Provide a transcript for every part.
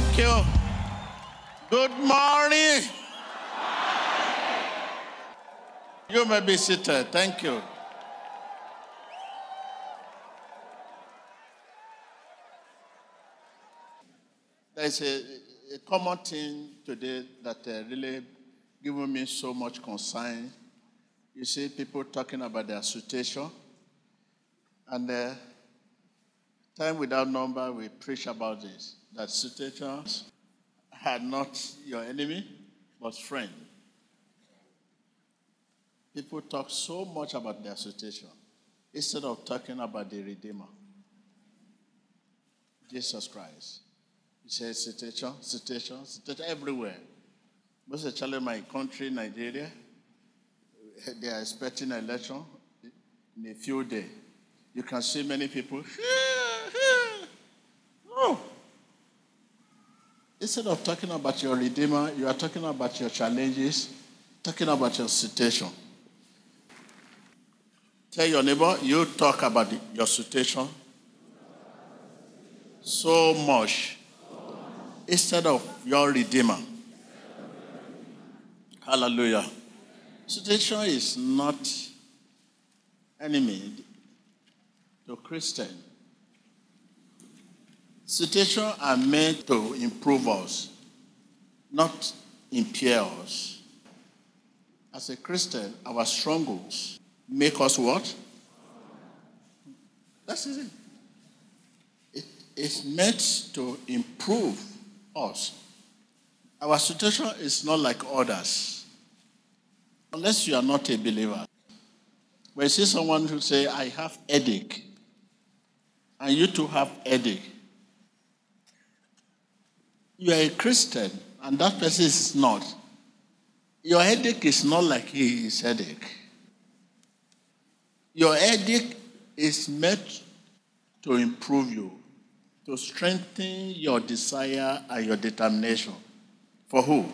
Thank you. Good morning. You may be seated. Thank you. There's a, a common thing today that uh, really given me so much concern. You see people talking about their situation, and uh, time without number we preach about this that situations are not your enemy, but friend. People talk so much about their situation instead of talking about the Redeemer, Jesus Christ. He says situation, situation, situation everywhere. Most especially my country, Nigeria, they are expecting an election in a few days. You can see many people. No. Oh, Instead of talking about your Redeemer, you are talking about your challenges, talking about your situation. Tell your neighbor, you talk about your situation so much instead of your Redeemer. Hallelujah. Situation is not enemy to Christian. Situations are meant to improve us, not impair us. As a Christian, our struggles make us what? That's it. It is meant to improve us. Our situation is not like others. Unless you are not a believer. When you see someone who say, I have headache, and you too have headache, you are a Christian, and that person is not. Your headache is not like his headache. Your headache is meant to improve you, to strengthen your desire and your determination. For who?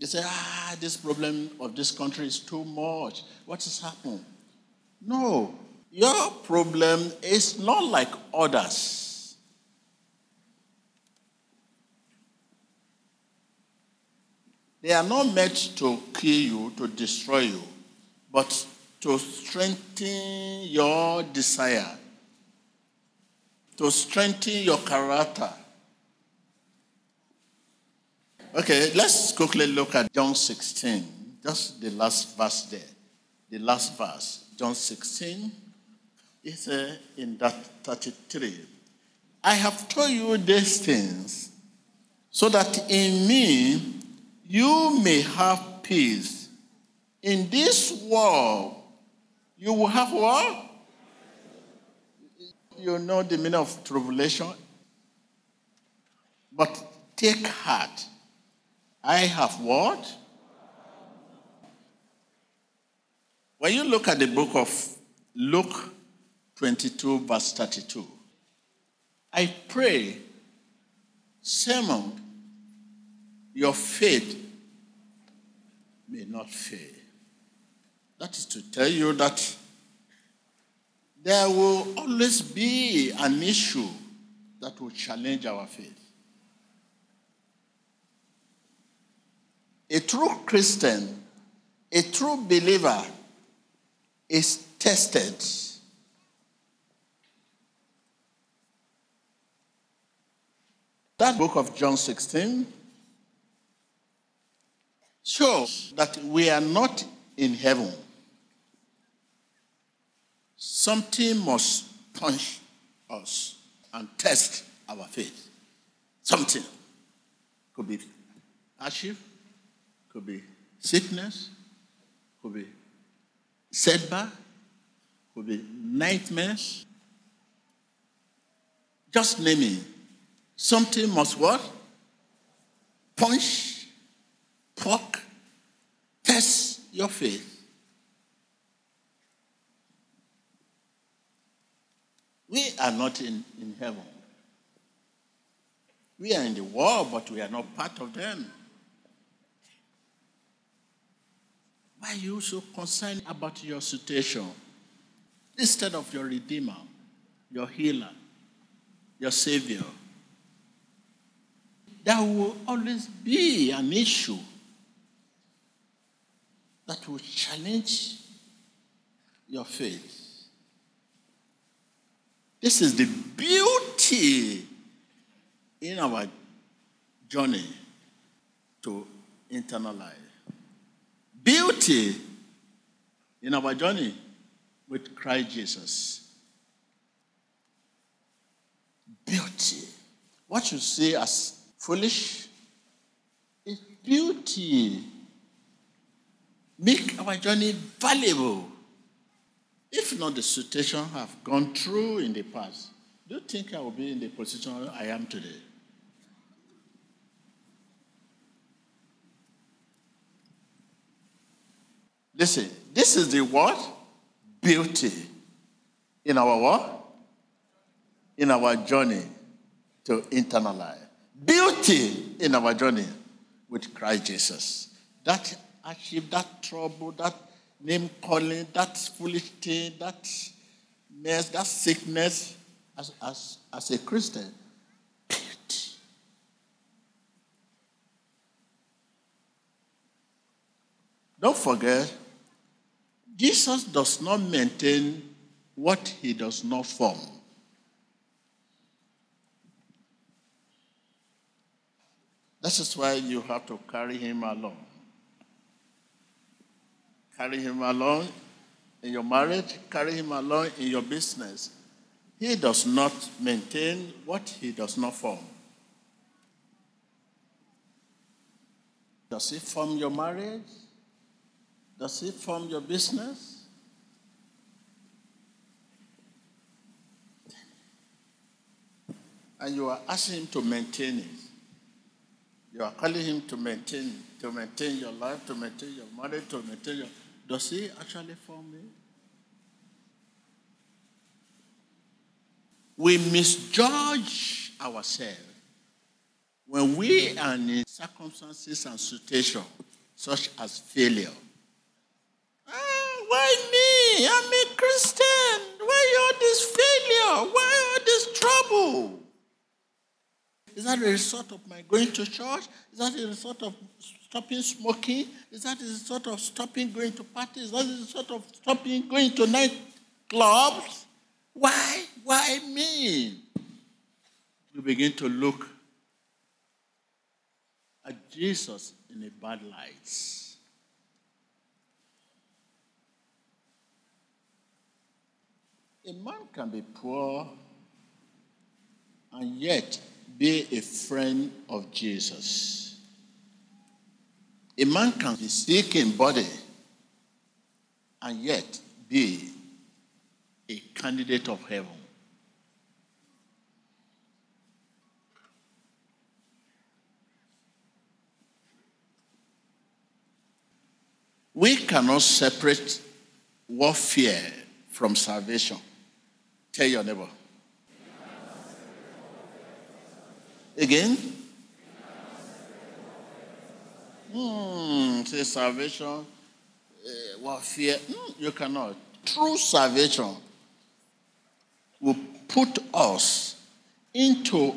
They say, ah, this problem of this country is too much. What has happened? No, your problem is not like others. They are not meant to kill you, to destroy you, but to strengthen your desire, to strengthen your character. Okay, let's quickly look at John 16, just the last verse there. The last verse, John 16, is uh, in that 33. I have told you these things so that in me you may have peace. In this world, you will have what? You know the meaning of tribulation. But take heart. I have what? When you look at the book of Luke 22, verse 32, I pray, Simon, your faith may not fail. That is to tell you that there will always be an issue that will challenge our faith. A true Christian, a true believer is tested. That book of John 16 shows that we are not in heaven. Something must punch us and test our faith. Something. Could be hardship, could be sickness, could be setback, could be nightmares. Just name it. Something must what? Punch, poke, test your faith. We are not in, in heaven. We are in the world, but we are not part of them. Why are you so concerned about your situation? Instead of your Redeemer, your healer, your Savior, there will always be an issue that will challenge your faith. This is the beauty in our journey to eternal life. Beauty in our journey with Christ Jesus. Beauty. What you see as foolish is beauty. Make our journey valuable. If not the situation have gone through in the past, do you think I will be in the position I am today? Listen, this is the what? Beauty in our what? In our journey to eternal life. Beauty in our journey with Christ Jesus. That hardship, that trouble, that name calling, that foolish thing, that mess, that sickness, as, as, as a Christian, beauty. Don't forget, Jesus does not maintain what he does not form. That is why you have to carry him along. Carry him along in your marriage, carry him along in your business. He does not maintain what he does not form. Does he form your marriage? Does he form your business? And you are asking him to maintain it. You are calling him to maintain, to maintain your life, to maintain your marriage, to maintain your. Does he actually form me? We misjudge ourselves when we are in circumstances and situations such as failure. Ah, why me? I'm a Christian. Why all this failure? Why all this trouble? Is that a result of my going to church? Is that a result of stopping smoking? Is that a result of stopping going to parties? Is that a result of stopping going to nightclubs? Why? Why me? You begin to look at Jesus in a bad light. A man can be poor and yet be a friend of Jesus. A man can be sick in body and yet be a candidate of heaven. We cannot separate warfare from salvation. Tell your neighbor. Again? Hmm, say salvation, uh, warfare. Mm, you cannot. True salvation will put us into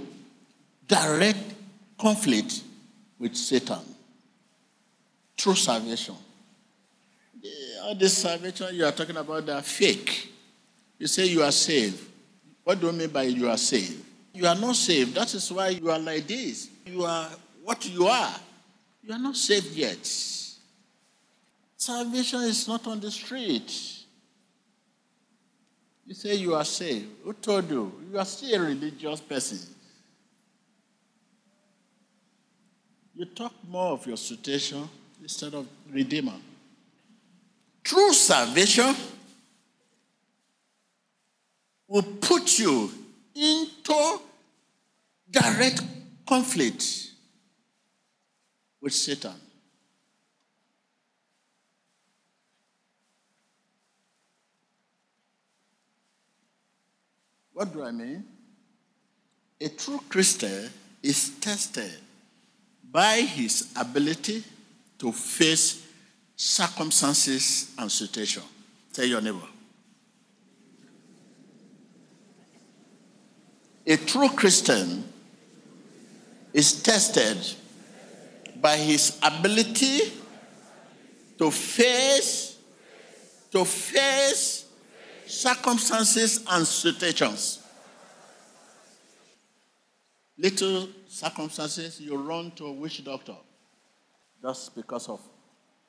direct conflict with Satan. True salvation. All this salvation you are talking about, are fake. You say you are saved. What do you mean by you are saved? You are not saved. That is why you are like this. You are what you are. You are not saved yet. Salvation is not on the street. You say you are saved. Who told you? You are still a religious person. You talk more of your situation instead of Redeemer. True salvation will put you into direct conflict with Satan. What do I mean? A true Christian is tested by his ability to face circumstances and situations. Tell your neighbor. A true Christian is tested by his ability to face to face circumstances and situations. Little circumstances, you run to a witch doctor just because of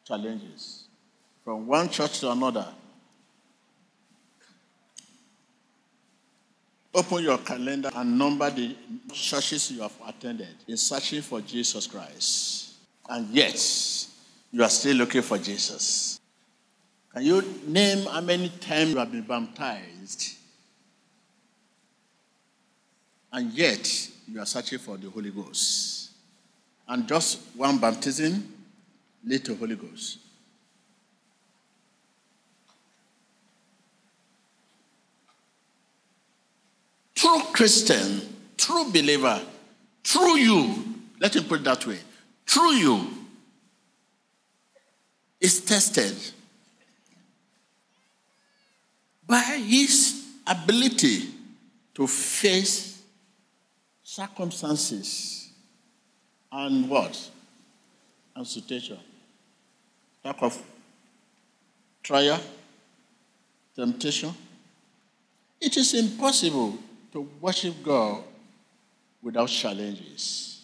challenges from one church to another. Open your calendar and number the churches you have attended in searching for Jesus Christ. And yet, you are still looking for Jesus. Can you name how many times you have been baptized? And yet, you are searching for the Holy Ghost. And just one baptism lead to Holy Ghost. True Christian, true believer, true you, let me put it that way, true you is tested by his ability to face circumstances and what? And situation. Type of trial, temptation. It is impossible to worship God without challenges.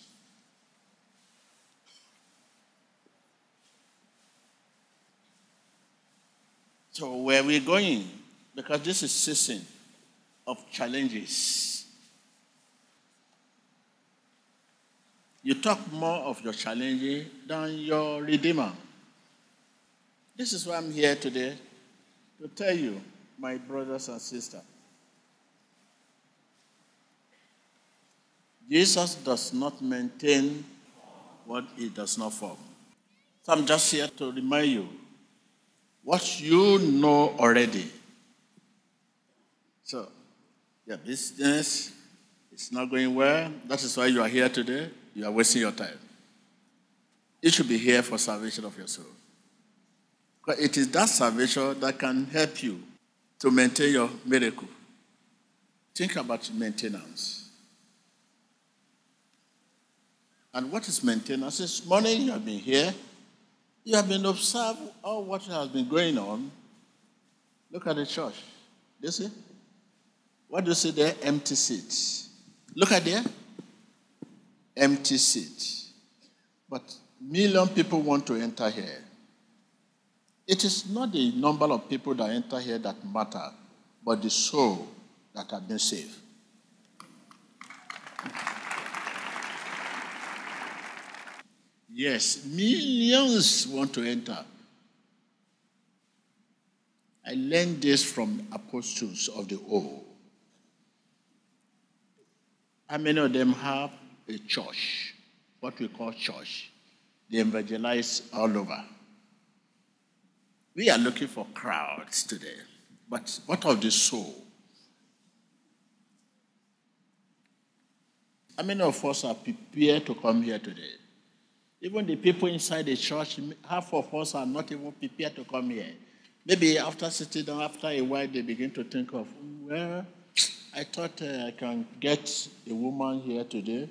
So where are we going? Because this is season of challenges. You talk more of your challenge than your redeemer. This is why I'm here today to tell you, my brothers and sisters. Jesus does not maintain what he does not form. So I'm just here to remind you what you know already. So, your business is not going well. That is why you are here today. You are wasting your time. You should be here for salvation of your soul. Because it is that salvation that can help you to maintain your miracle. Think about maintenance. And what is maintenance? This morning you have been here. You have been observing all what has been going on. Look at the church. Do you see? What do you see there? Empty seats. Look at there. Empty seats. But million people want to enter here. It is not the number of people that enter here that matter, but the soul that have been saved. Yes, millions want to enter. I learned this from apostles of the old. How many of them have a church, what we call church? They evangelize all over. We are looking for crowds today, but what of the soul? How many of us are prepared to come here today? Even the people inside the church, half of us are not even prepared to come here. Maybe after sitting down, after a while, they begin to think of, well, I thought uh, I can get a woman here today.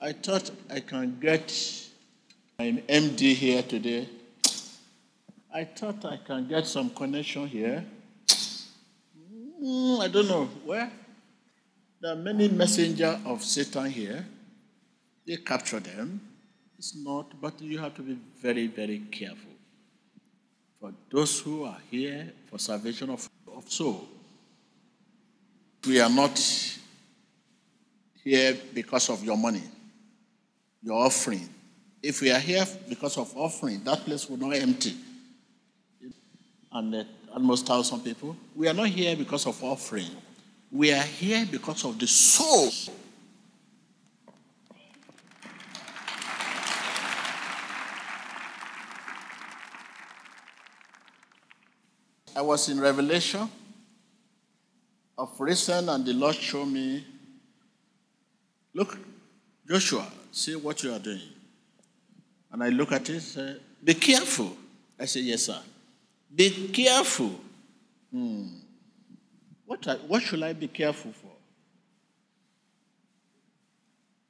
I thought I can get an MD here today. I thought I can get some connection here. Mm, I don't know. Where? There are many messengers of Satan here. They capture them it's not, but you have to be very, very careful. For those who are here for salvation of, of soul, we are not here because of your money, your offering. If we are here because of offering, that place will not empty. And almost thousand people. We are not here because of offering. We are here because of the soul I was in Revelation of recent, and the Lord showed me, look, Joshua, see what you are doing. And I look at it, say, be careful. I say, yes, sir. Be careful. Hmm. What, I, what should I be careful for?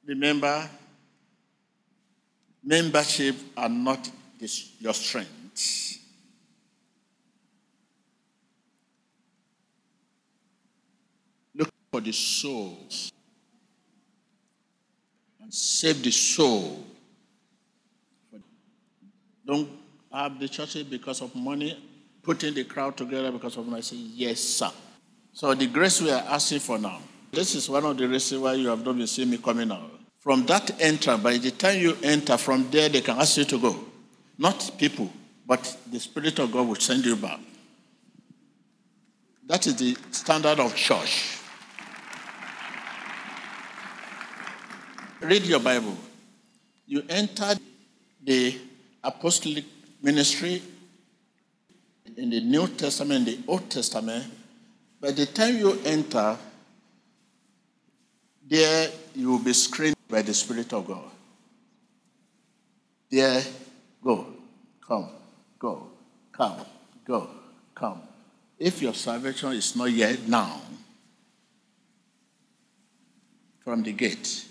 Remember, membership are not your strength. Look for the souls and save the soul. Don't have the churches because of money, putting the crowd together because of money. Say, yes, sir. So the grace we are asking for now, this is one of the reasons why you have not been seeing me coming out. From that entrance, by the time you enter, from there they can ask you to go. Not people, but the Spirit of God will send you back. That is the standard of church. Read your Bible. You enter the apostolic ministry in the New Testament, the Old Testament. By the time you enter, there you will be screened by the Spirit of God. There, go, come, go, come, go, come. If your salvation is not yet now, from the gate,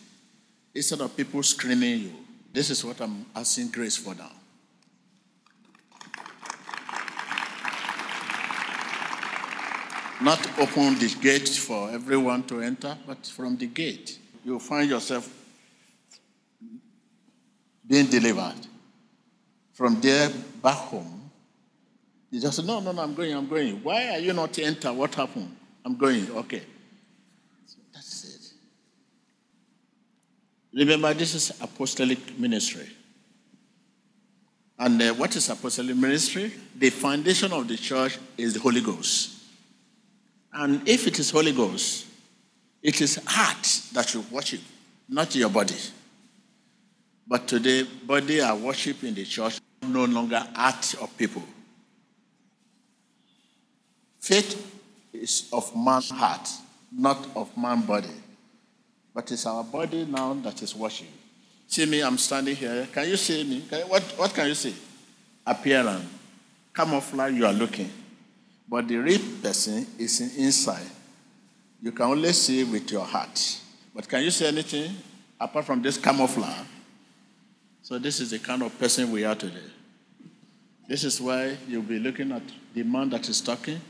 instead of people screaming you, this is what I'm asking grace for now. Not open the gate for everyone to enter, but from the gate, you find yourself being delivered. From there back home, you just say, No, no, no, I'm going, I'm going. Why are you not enter? What happened? I'm going. Okay. So that's it. Remember, this is apostolic ministry. And uh, what is apostolic ministry? The foundation of the church is the Holy Ghost. And if it is Holy Ghost, it is heart that you worship, not your body. But today, body are worship in the church, no longer heart of people. Faith is of man's heart, not of man's body. But it's our body now that is worship. See me, I'm standing here. Can you see me? Can, what, what can you see? Appearance. Camouflage, you are looking. But the real person is inside. You can only see with your heart. But can you see anything apart from this camouflage? So this is the kind of person we are today. This is why you'll be looking at the man that is talking.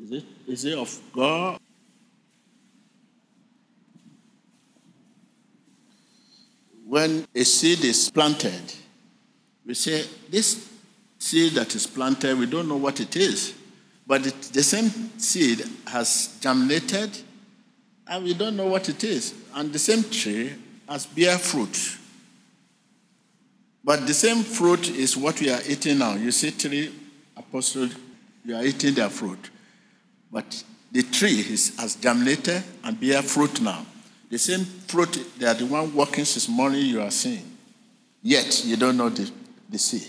Is it, is it of God? When a seed is planted, we say, This seed that is planted, we don't know what it is. But it, the same seed has germinated, and we don't know what it is. And the same tree has bear fruit. But the same fruit is what we are eating now. You see, three apostles, you are eating their fruit. But the tree is, has germinated and bear fruit now. The same fruit, they are the one working since morning you are seeing. Yet, you don't know the, the seed.